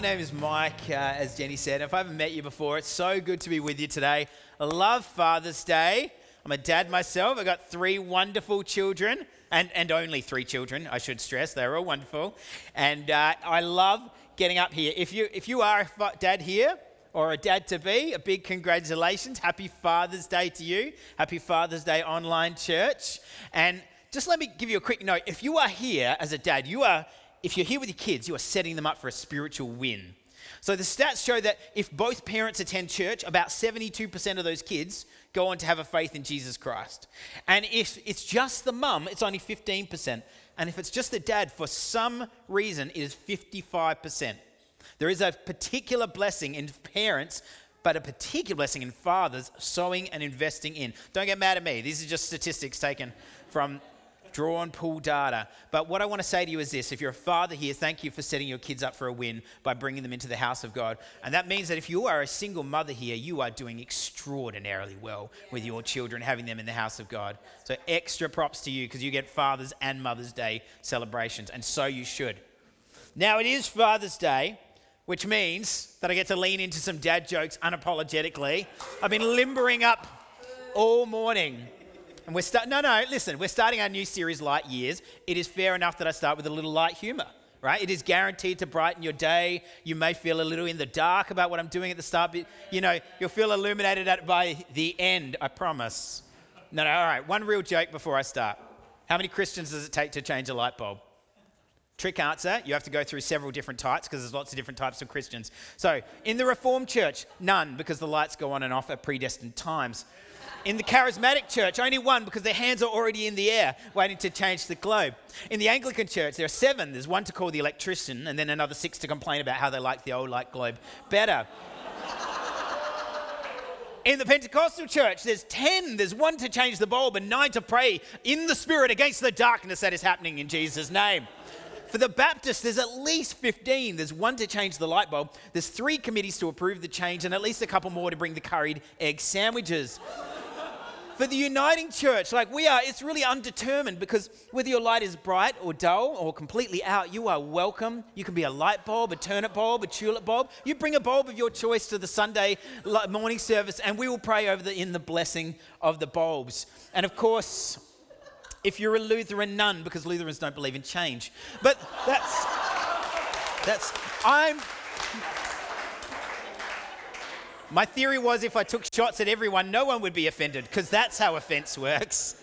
My name is Mike, uh, as Jenny said. If I haven't met you before, it's so good to be with you today. I love Father's Day. I'm a dad myself. I've got three wonderful children, and, and only three children, I should stress. They're all wonderful. And uh, I love getting up here. If you, if you are a dad here, or a dad to be, a big congratulations. Happy Father's Day to you. Happy Father's Day online church. And just let me give you a quick note. If you are here as a dad, you are if you're here with your kids, you are setting them up for a spiritual win. So the stats show that if both parents attend church, about 72% of those kids go on to have a faith in Jesus Christ. And if it's just the mum, it's only 15%. And if it's just the dad, for some reason, it is 55%. There is a particular blessing in parents, but a particular blessing in fathers sowing and investing in. Don't get mad at me. These are just statistics taken from draw and pull data. But what I want to say to you is this if you're a father here, thank you for setting your kids up for a win by bringing them into the house of God. And that means that if you are a single mother here, you are doing extraordinarily well with your children, having them in the house of God. So extra props to you because you get Father's and Mother's Day celebrations, and so you should. Now, it is Father's Day. Which means that I get to lean into some dad jokes unapologetically. I've been limbering up all morning and we're no, no, listen, we're starting our new series, Light Years. It is fair enough that I start with a little light humor, right? It is guaranteed to brighten your day. You may feel a little in the dark about what I'm doing at the start, but you know, you'll feel illuminated at, by the end, I promise. No, no, all right, one real joke before I start. How many Christians does it take to change a light bulb? Trick answer, you have to go through several different types because there's lots of different types of Christians. So, in the Reformed Church, none because the lights go on and off at predestined times. In the charismatic church, only one because their hands are already in the air waiting to change the globe. In the Anglican church, there are seven. There's one to call the electrician, and then another six to complain about how they like the old light globe better. In the Pentecostal church, there's 10. There's one to change the bulb and nine to pray in the spirit against the darkness that is happening in Jesus' name. For the Baptists, there's at least 15. There's one to change the light bulb, there's three committees to approve the change, and at least a couple more to bring the curried egg sandwiches for the uniting church, like we are, it's really undetermined because whether your light is bright or dull or completely out, you are welcome. You can be a light bulb, a turnip bulb, a tulip bulb. You bring a bulb of your choice to the Sunday morning service, and we will pray over the in the blessing of the bulbs. And of course, if you're a Lutheran, none, because Lutherans don't believe in change. But that's that's I'm my theory was if I took shots at everyone, no one would be offended, because that's how offense works.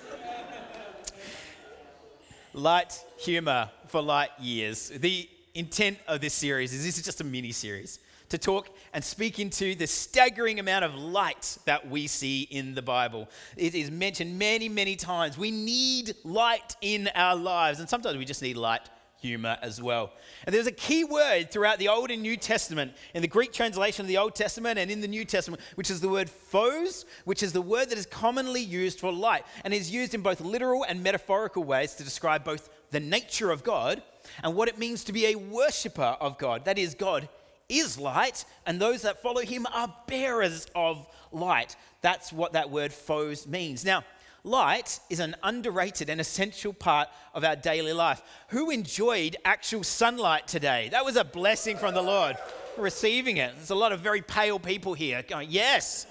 light humor for light years. The intent of this series is this is just a mini series to talk and speak into the staggering amount of light that we see in the Bible. It is mentioned many, many times. We need light in our lives, and sometimes we just need light humor as well. And there's a key word throughout the Old and New Testament, in the Greek translation of the Old Testament and in the New Testament, which is the word phos, which is the word that is commonly used for light and is used in both literal and metaphorical ways to describe both the nature of God and what it means to be a worshiper of God. That is, God is light, and those that follow him are bearers of light. That's what that word phos means. Now, Light is an underrated and essential part of our daily life. Who enjoyed actual sunlight today? That was a blessing from the Lord. Receiving it. There's a lot of very pale people here going, Yes.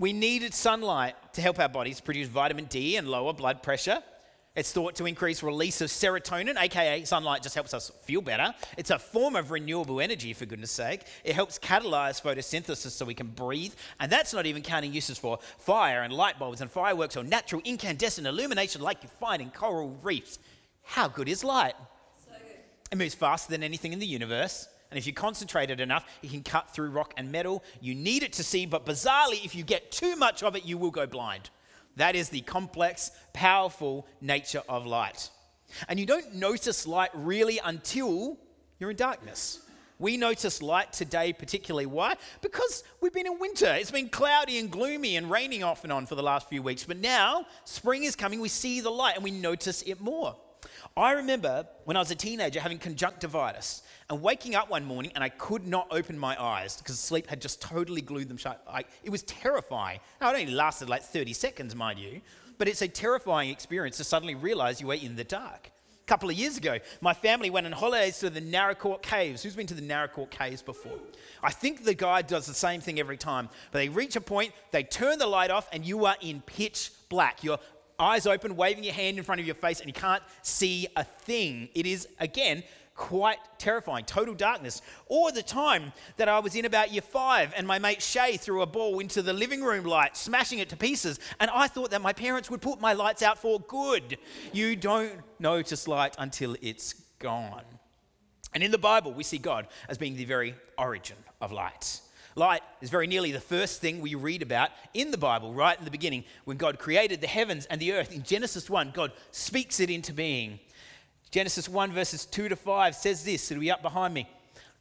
We needed sunlight to help our bodies produce vitamin D and lower blood pressure. It's thought to increase release of serotonin, aka sunlight just helps us feel better. It's a form of renewable energy, for goodness sake. It helps catalyze photosynthesis so we can breathe. And that's not even counting uses for fire and light bulbs and fireworks or natural incandescent illumination like you find in coral reefs. How good is light? So good. It moves faster than anything in the universe. And if you concentrate it enough, it can cut through rock and metal. You need it to see, but bizarrely, if you get too much of it, you will go blind. That is the complex, powerful nature of light. And you don't notice light really until you're in darkness. We notice light today, particularly. Why? Because we've been in winter. It's been cloudy and gloomy and raining off and on for the last few weeks. But now, spring is coming, we see the light and we notice it more. I remember when I was a teenager having conjunctivitis and waking up one morning and I could not open my eyes because sleep had just totally glued them shut. I, it was terrifying. Now, it only lasted like 30 seconds, mind you, but it's a terrifying experience to suddenly realize you are in the dark. A couple of years ago, my family went on holidays to the Naracoorte Caves. Who's been to the Naracoorte Caves before? I think the guide does the same thing every time. But they reach a point, they turn the light off, and you are in pitch black. You're eyes open, waving your hand in front of your face, and you can't see a thing. It is, again, quite terrifying, total darkness. Or the time that I was in about year five and my mate Shay threw a ball into the living room light, smashing it to pieces, and I thought that my parents would put my lights out for good. You don't notice light until it's gone. And in the Bible, we see God as being the very origin of light. Light is very nearly the first thing we read about in the Bible, right in the beginning. When God created the heavens and the earth, in Genesis 1, God speaks it into being. Genesis 1, verses 2 to 5 says this, it'll be up behind me.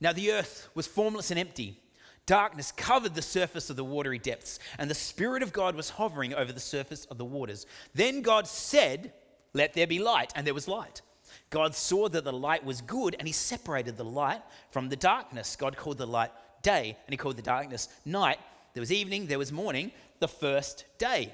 Now the earth was formless and empty. Darkness covered the surface of the watery depths, and the Spirit of God was hovering over the surface of the waters. Then God said, Let there be light, and there was light. God saw that the light was good, and He separated the light from the darkness. God called the light day, and he called the darkness night. There was evening, there was morning, the first day.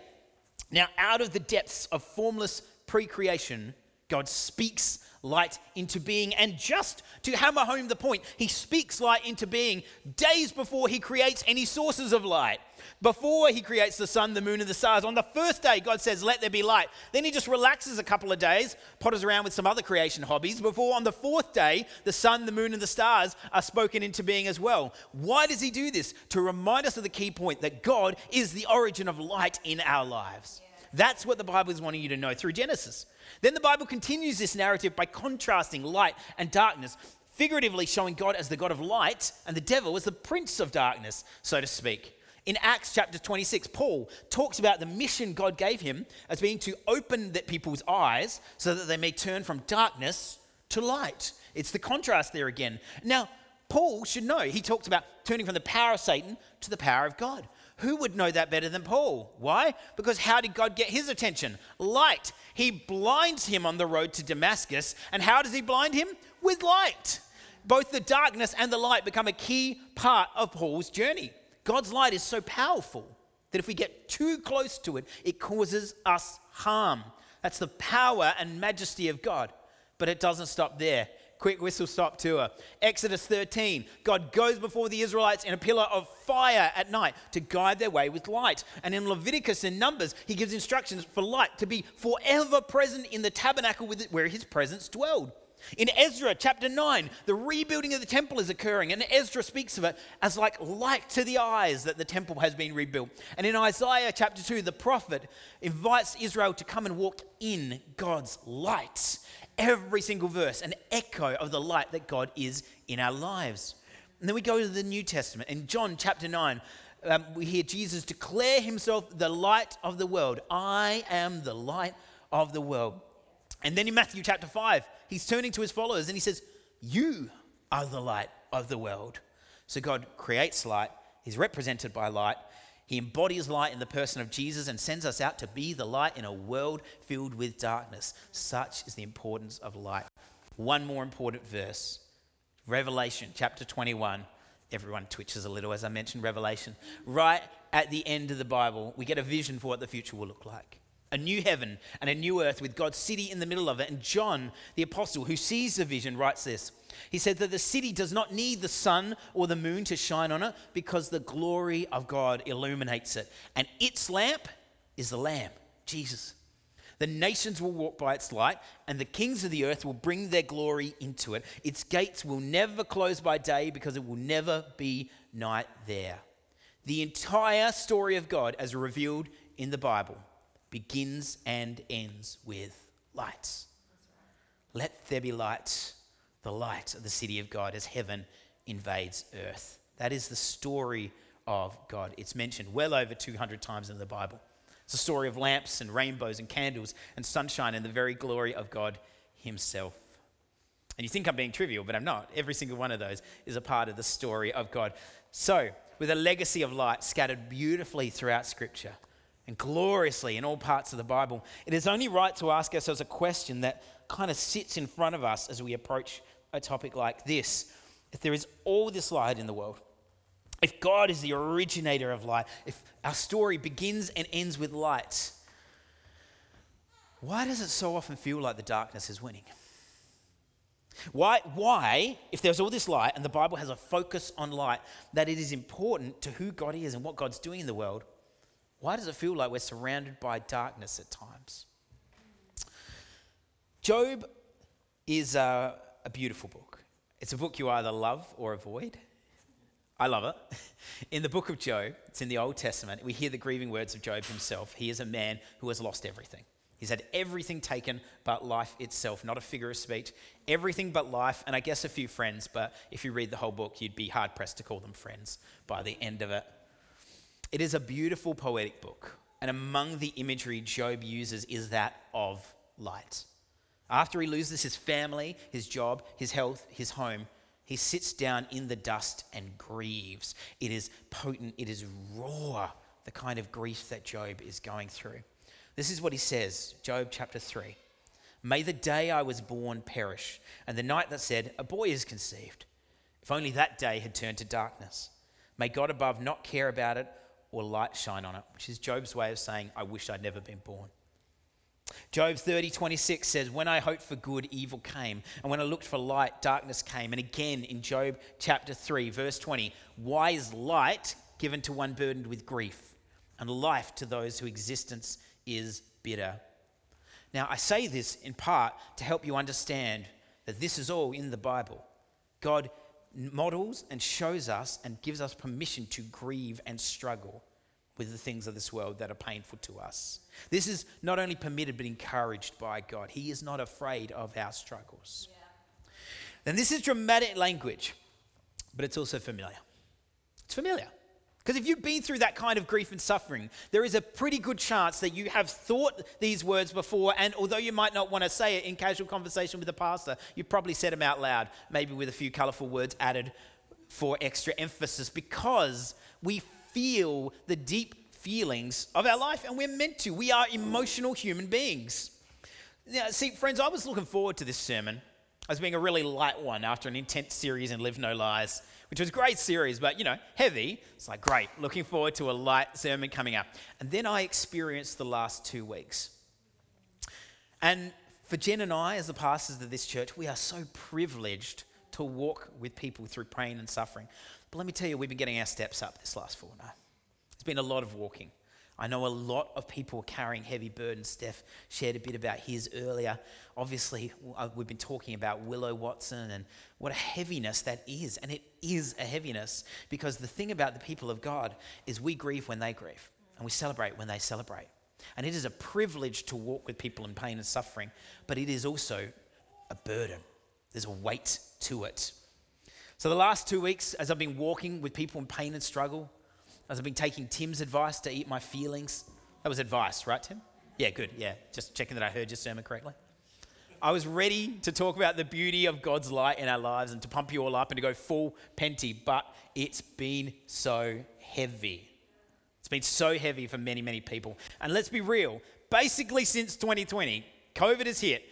Now, out of the depths of formless pre creation, God speaks light into being. And just to hammer home the point, he speaks light into being days before he creates any sources of light. Before he creates the sun, the moon, and the stars. On the first day, God says, Let there be light. Then he just relaxes a couple of days, potters around with some other creation hobbies, before on the fourth day, the sun, the moon, and the stars are spoken into being as well. Why does he do this? To remind us of the key point that God is the origin of light in our lives. That's what the Bible is wanting you to know through Genesis. Then the Bible continues this narrative by contrasting light and darkness, figuratively showing God as the God of light and the devil as the prince of darkness, so to speak. In Acts chapter 26, Paul talks about the mission God gave him as being to open the people's eyes so that they may turn from darkness to light. It's the contrast there again. Now, Paul should know. He talks about turning from the power of Satan to the power of God. Who would know that better than Paul? Why? Because how did God get his attention? Light. He blinds him on the road to Damascus. And how does he blind him? With light. Both the darkness and the light become a key part of Paul's journey. God's light is so powerful that if we get too close to it, it causes us harm. That's the power and majesty of God. But it doesn't stop there quick whistle stop tour. Exodus 13, God goes before the Israelites in a pillar of fire at night to guide their way with light. And in Leviticus and Numbers, he gives instructions for light to be forever present in the tabernacle it, where his presence dwelled. In Ezra chapter 9, the rebuilding of the temple is occurring, and Ezra speaks of it as like light to the eyes that the temple has been rebuilt. And in Isaiah chapter 2, the prophet invites Israel to come and walk in God's light every single verse an echo of the light that God is in our lives. And then we go to the New Testament. In John chapter 9, um, we hear Jesus declare himself the light of the world. I am the light of the world. And then in Matthew chapter 5, he's turning to his followers and he says, You are the light of the world. So God creates light, he's represented by light, he embodies light in the person of Jesus and sends us out to be the light in a world filled with darkness. Such is the importance of light. One more important verse Revelation chapter 21. Everyone twitches a little as I mentioned Revelation. Right at the end of the Bible, we get a vision for what the future will look like a new heaven and a new earth with God's city in the middle of it. And John, the apostle who sees the vision, writes this he said that the city does not need the sun or the moon to shine on it because the glory of God illuminates it. And its lamp is the Lamb, Jesus. The nations will walk by its light, and the kings of the earth will bring their glory into it. Its gates will never close by day because it will never be night there. The entire story of God, as revealed in the Bible, begins and ends with lights. Let there be lights the light of the city of God as heaven invades earth. That is the story of God. It's mentioned well over 200 times in the Bible. It's a story of lamps and rainbows and candles and sunshine and the very glory of God Himself. And you think I'm being trivial, but I'm not. Every single one of those is a part of the story of God. So, with a legacy of light scattered beautifully throughout Scripture and gloriously in all parts of the Bible, it is only right to ask ourselves a question that kind of sits in front of us as we approach a topic like this. If there is all this light in the world, if God is the originator of light, if our story begins and ends with light, why does it so often feel like the darkness is winning? Why, why, if there's all this light and the Bible has a focus on light, that it is important to who God is and what God's doing in the world, why does it feel like we're surrounded by darkness at times? Job is a, a beautiful book. It's a book you either love or avoid. I love it. In the book of Job, it's in the Old Testament, we hear the grieving words of Job himself. He is a man who has lost everything. He's had everything taken but life itself, not a figure of speech. Everything but life, and I guess a few friends, but if you read the whole book, you'd be hard pressed to call them friends by the end of it. It is a beautiful poetic book, and among the imagery Job uses is that of light. After he loses his family, his job, his health, his home, he sits down in the dust and grieves. It is potent, it is raw, the kind of grief that Job is going through. This is what he says, Job chapter 3. May the day I was born perish, and the night that said, A boy is conceived. If only that day had turned to darkness. May God above not care about it or light shine on it, which is Job's way of saying, I wish I'd never been born. Job 30, 26 says, When I hoped for good, evil came. And when I looked for light, darkness came. And again in Job chapter 3, verse 20, Why is light given to one burdened with grief, and life to those whose existence is bitter? Now, I say this in part to help you understand that this is all in the Bible. God models and shows us and gives us permission to grieve and struggle with the things of this world that are painful to us. This is not only permitted but encouraged by God. He is not afraid of our struggles. Yeah. And this is dramatic language, but it's also familiar. It's familiar. Because if you've been through that kind of grief and suffering, there is a pretty good chance that you have thought these words before, and although you might not want to say it in casual conversation with a pastor, you probably said them out loud, maybe with a few colorful words added for extra emphasis, because we feel the deep feelings of our life, and we're meant to. We are emotional human beings. Now, see, friends, I was looking forward to this sermon as being a really light one after an intense series in Live No Lies, which was a great series, but you know, heavy. It's like, great, looking forward to a light sermon coming up. And then I experienced the last two weeks. And for Jen and I, as the pastors of this church, we are so privileged to walk with people through pain and suffering. But let me tell you, we've been getting our steps up this last fortnight. It's been a lot of walking. I know a lot of people carrying heavy burdens. Steph shared a bit about his earlier. Obviously, uh, we've been talking about Willow Watson and what a heaviness that is. And it is a heaviness because the thing about the people of God is we grieve when they grieve and we celebrate when they celebrate. And it is a privilege to walk with people in pain and suffering, but it is also a burden. There's a weight to it. So, the last two weeks, as I've been walking with people in pain and struggle, I've been taking Tim's advice to eat my feelings, that was advice, right, Tim? Yeah, good. Yeah, just checking that I heard your sermon correctly. I was ready to talk about the beauty of God's light in our lives and to pump you all up and to go full penty, but it's been so heavy. It's been so heavy for many, many people. And let's be real, basically since 2020, COVID has hit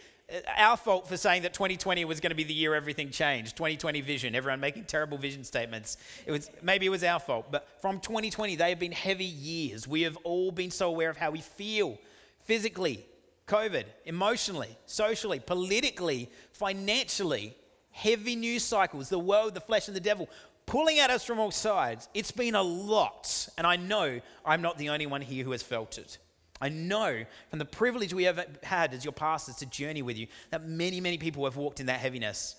our fault for saying that 2020 was going to be the year everything changed. 2020 vision everyone making terrible vision statements. It was maybe it was our fault but from 2020 they have been heavy years. We have all been so aware of how we feel physically covid emotionally socially politically financially. Heavy news cycles the world the flesh and the devil pulling at us from all sides. It's been a lot and i know i'm not the only one here who has felt it I know from the privilege we have had as your pastors to journey with you that many, many people have walked in that heaviness.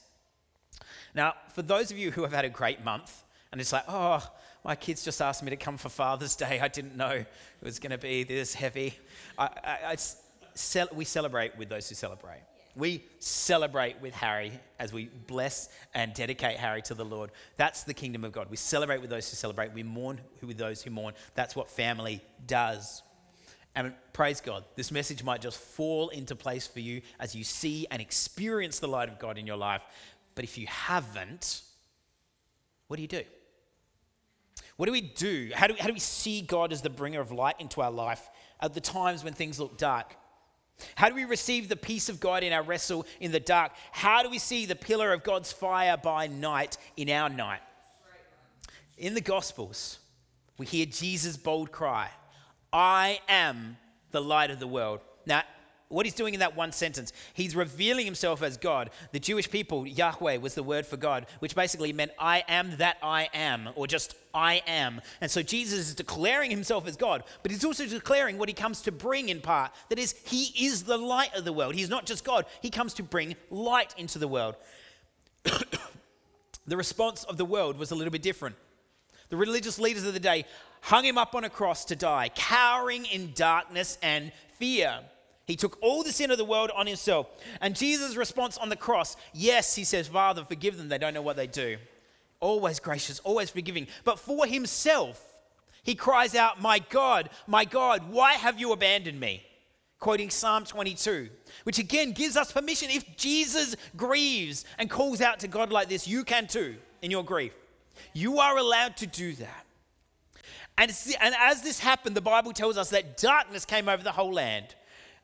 Now, for those of you who have had a great month and it's like, oh, my kids just asked me to come for Father's Day. I didn't know it was going to be this heavy. I, I, I, we celebrate with those who celebrate. We celebrate with Harry as we bless and dedicate Harry to the Lord. That's the kingdom of God. We celebrate with those who celebrate. We mourn with those who mourn. That's what family does. And praise God, this message might just fall into place for you as you see and experience the light of God in your life. But if you haven't, what do you do? What do we do? How do, how do we see God as the bringer of light into our life at the times when things look dark? How do we receive the peace of God in our wrestle in the dark? How do we see the pillar of God's fire by night in our night? In the Gospels, we hear Jesus' bold cry I am the light of the world. Now, what he's doing in that one sentence, he's revealing himself as God. The Jewish people, Yahweh was the word for God, which basically meant I am that I am, or just I am. And so Jesus is declaring himself as God, but he's also declaring what he comes to bring in part. That is, he is the light of the world. He's not just God, he comes to bring light into the world. the response of the world was a little bit different. The religious leaders of the day hung him up on a cross to die, cowering in darkness and fear. He took all the sin of the world on himself. And Jesus' response on the cross, yes, he says, Father, forgive them, they don't know what they do. Always gracious, always forgiving. But for himself, he cries out, My God, my God, why have you abandoned me? Quoting Psalm 22, which again gives us permission. If Jesus grieves and calls out to God like this, you can too in your grief. You are allowed to do that. And, and as this happened, the Bible tells us that darkness came over the whole land.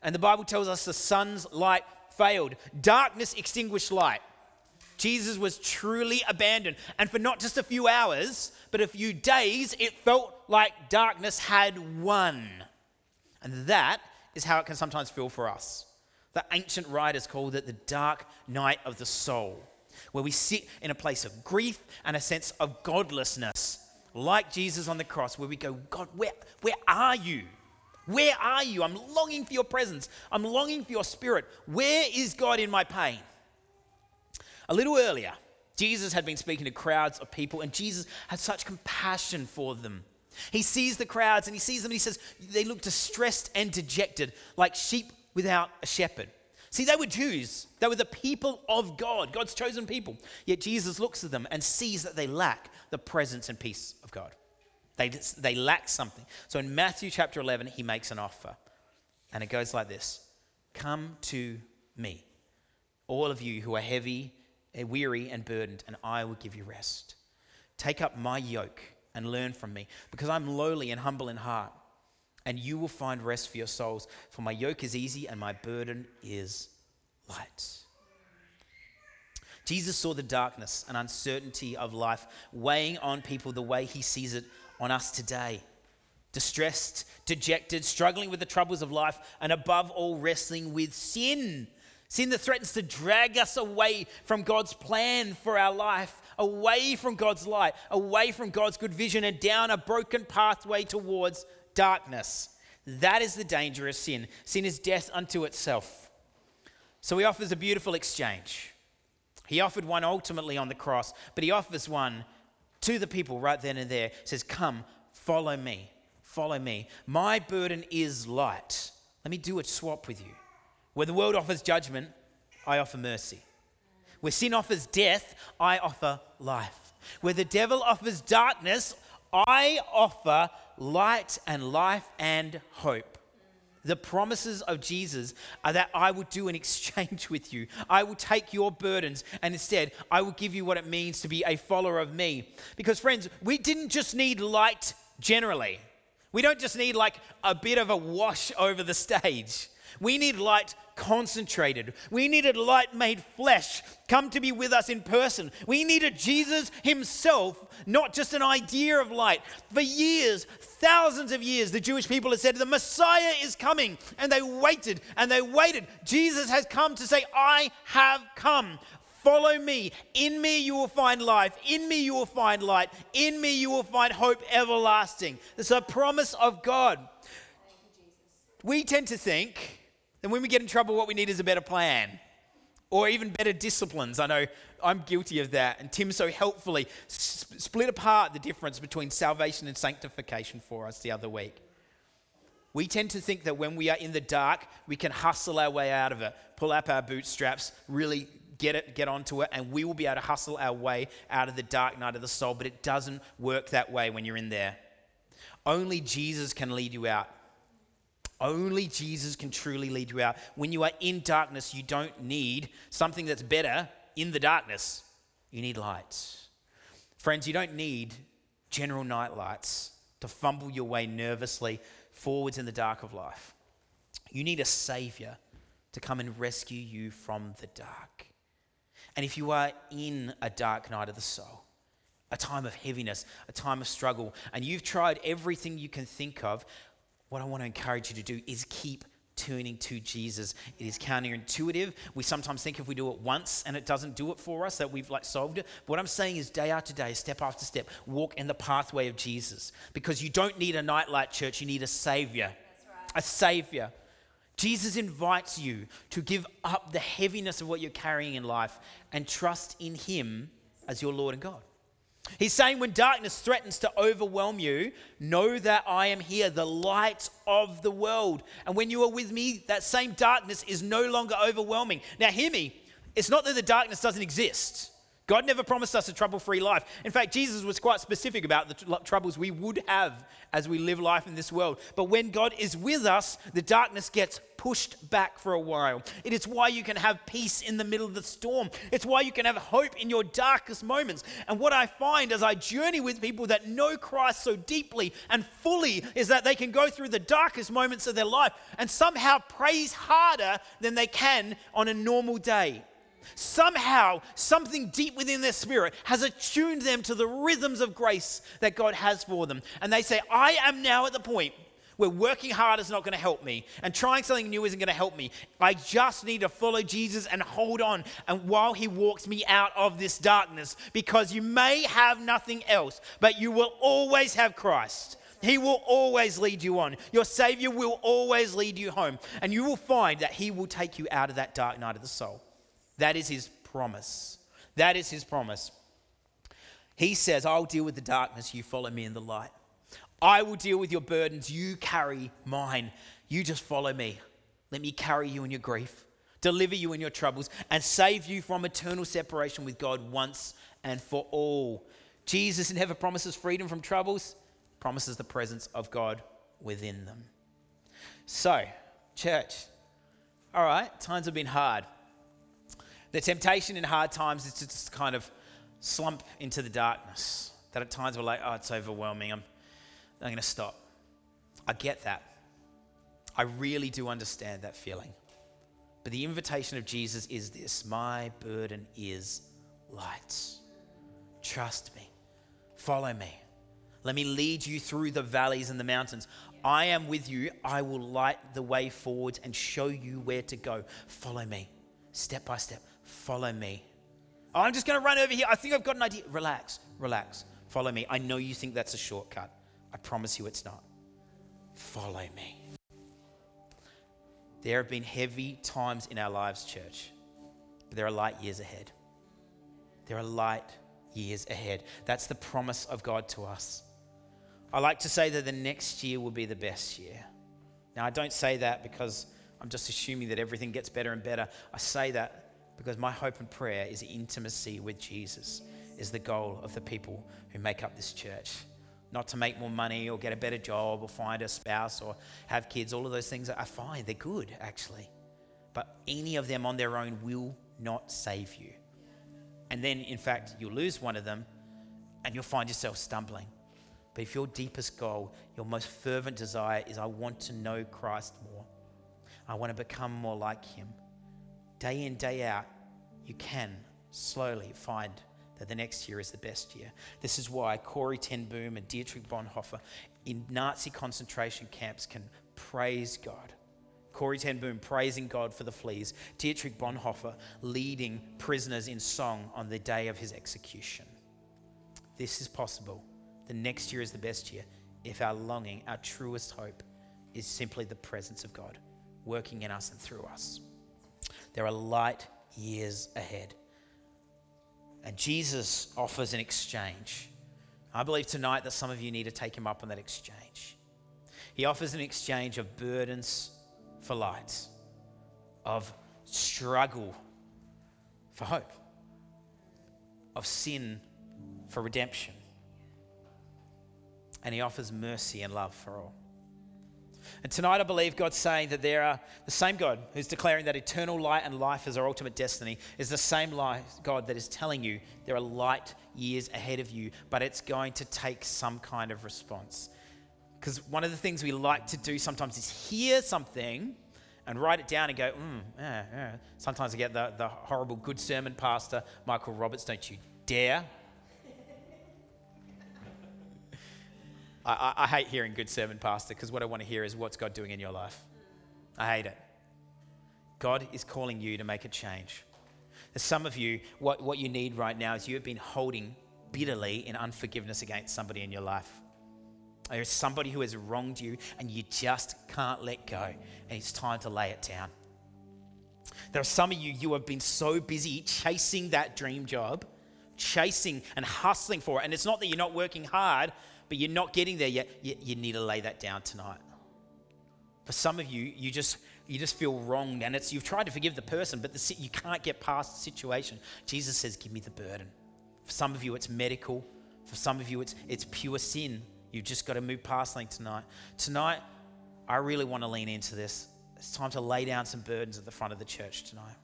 And the Bible tells us the sun's light failed, darkness extinguished light. Jesus was truly abandoned. And for not just a few hours, but a few days, it felt like darkness had won. And that is how it can sometimes feel for us. The ancient writers called it the dark night of the soul, where we sit in a place of grief and a sense of godlessness, like Jesus on the cross, where we go, God, where, where are you? Where are you? I'm longing for your presence. I'm longing for your spirit. Where is God in my pain? A little earlier, Jesus had been speaking to crowds of people, and Jesus had such compassion for them. He sees the crowds and he sees them and he says, They look distressed and dejected, like sheep without a shepherd. See, they were Jews. They were the people of God, God's chosen people. Yet Jesus looks at them and sees that they lack the presence and peace of God. They, they lack something. So in Matthew chapter 11, he makes an offer. And it goes like this Come to me, all of you who are heavy, eh, weary, and burdened, and I will give you rest. Take up my yoke and learn from me, because I'm lowly and humble in heart, and you will find rest for your souls. For my yoke is easy and my burden is light. Jesus saw the darkness and uncertainty of life weighing on people the way he sees it on us today. Distressed, dejected, struggling with the troubles of life, and above all, wrestling with sin. Sin that threatens to drag us away from God's plan for our life, away from God's light, away from God's good vision, and down a broken pathway towards darkness. That is the danger of sin. Sin is death unto itself. So he offers a beautiful exchange. He offered one ultimately on the cross, but he offers one to the people right then and there says, Come, follow me, follow me. My burden is light. Let me do a swap with you. Where the world offers judgment, I offer mercy. Where sin offers death, I offer life. Where the devil offers darkness, I offer light and life and hope. The promises of Jesus are that I will do an exchange with you. I will take your burdens and instead I will give you what it means to be a follower of me. Because, friends, we didn't just need light generally, we don't just need like a bit of a wash over the stage. We need light concentrated. We needed light made flesh come to be with us in person. We needed Jesus himself, not just an idea of light. For years, thousands of years, the Jewish people had said, The Messiah is coming. And they waited and they waited. Jesus has come to say, I have come. Follow me. In me you will find life. In me you will find light. In me you will find hope everlasting. It's a promise of God. We tend to think that when we get in trouble, what we need is a better plan or even better disciplines. I know I'm guilty of that. And Tim so helpfully split apart the difference between salvation and sanctification for us the other week. We tend to think that when we are in the dark, we can hustle our way out of it, pull up our bootstraps, really get it, get onto it, and we will be able to hustle our way out of the dark night of the soul. But it doesn't work that way when you're in there. Only Jesus can lead you out. Only Jesus can truly lead you out. When you are in darkness, you don't need something that's better in the darkness. You need light. Friends, you don't need general night lights to fumble your way nervously forwards in the dark of life. You need a savior to come and rescue you from the dark. And if you are in a dark night of the soul, a time of heaviness, a time of struggle, and you've tried everything you can think of, what I want to encourage you to do is keep turning to Jesus. It is counterintuitive. We sometimes think if we do it once and it doesn't do it for us that we've like solved it. But what I'm saying is day after day, step after step, walk in the pathway of Jesus. Because you don't need a nightlight church, you need a savior. Right. A savior. Jesus invites you to give up the heaviness of what you're carrying in life and trust in him as your Lord and God. He's saying, when darkness threatens to overwhelm you, know that I am here, the light of the world. And when you are with me, that same darkness is no longer overwhelming. Now, hear me. It's not that the darkness doesn't exist. God never promised us a trouble free life. In fact, Jesus was quite specific about the tr- troubles we would have as we live life in this world. But when God is with us, the darkness gets pushed back for a while. It is why you can have peace in the middle of the storm. It's why you can have hope in your darkest moments. And what I find as I journey with people that know Christ so deeply and fully is that they can go through the darkest moments of their life and somehow praise harder than they can on a normal day. Somehow, something deep within their spirit has attuned them to the rhythms of grace that God has for them. And they say, I am now at the point where working hard is not going to help me and trying something new isn't going to help me. I just need to follow Jesus and hold on and while he walks me out of this darkness because you may have nothing else, but you will always have Christ. He will always lead you on. Your Savior will always lead you home. And you will find that He will take you out of that dark night of the soul. That is his promise. That is his promise. He says, I'll deal with the darkness, you follow me in the light. I will deal with your burdens, you carry mine. You just follow me. Let me carry you in your grief, deliver you in your troubles, and save you from eternal separation with God once and for all. Jesus never promises freedom from troubles, promises the presence of God within them. So, church, all right, times have been hard. The temptation in hard times is to just kind of slump into the darkness. That at times we're like, oh, it's overwhelming. I'm, I'm going to stop. I get that. I really do understand that feeling. But the invitation of Jesus is this My burden is light. Trust me. Follow me. Let me lead you through the valleys and the mountains. I am with you. I will light the way forward and show you where to go. Follow me, step by step. Follow me. Oh, I'm just going to run over here. I think I've got an idea. Relax, relax. Follow me. I know you think that's a shortcut. I promise you it's not. Follow me. There have been heavy times in our lives, church, but there are light years ahead. There are light years ahead. That's the promise of God to us. I like to say that the next year will be the best year. Now, I don't say that because I'm just assuming that everything gets better and better. I say that because my hope and prayer is intimacy with Jesus is the goal of the people who make up this church. Not to make more money or get a better job or find a spouse or have kids. All of those things are fine. They're good, actually. But any of them on their own will not save you. And then, in fact, you'll lose one of them and you'll find yourself stumbling. But if your deepest goal, your most fervent desire is, I want to know Christ more, I want to become more like Him, day in, day out, you can slowly find that the next year is the best year. This is why Corrie ten Boom and Dietrich Bonhoeffer in Nazi concentration camps can praise God. Corrie ten Boom praising God for the fleas, Dietrich Bonhoeffer leading prisoners in song on the day of his execution. This is possible. The next year is the best year if our longing, our truest hope, is simply the presence of God working in us and through us. There are light years ahead. And Jesus offers an exchange. I believe tonight that some of you need to take him up on that exchange. He offers an exchange of burdens for light, of struggle for hope, of sin for redemption. And he offers mercy and love for all. And tonight, I believe God's saying that there are the same God who's declaring that eternal light and life is our ultimate destiny, is the same light, God that is telling you there are light years ahead of you, but it's going to take some kind of response. Because one of the things we like to do sometimes is hear something and write it down and go, mm, yeah, yeah. Sometimes I get the, the horrible good sermon pastor, Michael Roberts, don't you dare. I, I, I hate hearing good sermon pastor because what I want to hear is what's God doing in your life. I hate it. God is calling you to make a change. There's some of you, what, what you need right now is you have been holding bitterly in unforgiveness against somebody in your life. There's somebody who has wronged you and you just can't let go, and it's time to lay it down. There are some of you, you have been so busy chasing that dream job, chasing and hustling for it. And it's not that you're not working hard, but you're not getting there yet. You, you need to lay that down tonight. For some of you, you just you just feel wronged, and it's you've tried to forgive the person, but the, you can't get past the situation. Jesus says, "Give me the burden." For some of you, it's medical. For some of you, it's it's pure sin. You've just got to move past something tonight. Tonight, I really want to lean into this. It's time to lay down some burdens at the front of the church tonight.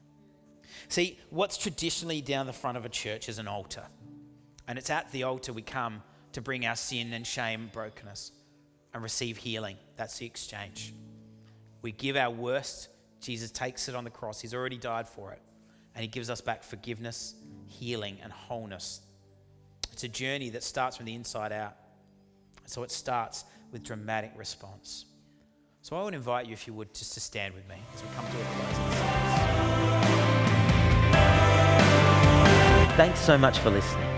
See, what's traditionally down the front of a church is an altar. And it's at the altar we come to bring our sin and shame brokenness and receive healing. That's the exchange. We give our worst, Jesus takes it on the cross. He's already died for it. And He gives us back forgiveness, healing, and wholeness. It's a journey that starts from the inside out. So it starts with dramatic response. So I would invite you, if you would, just to stand with me as we come to a close. Thanks so much for listening.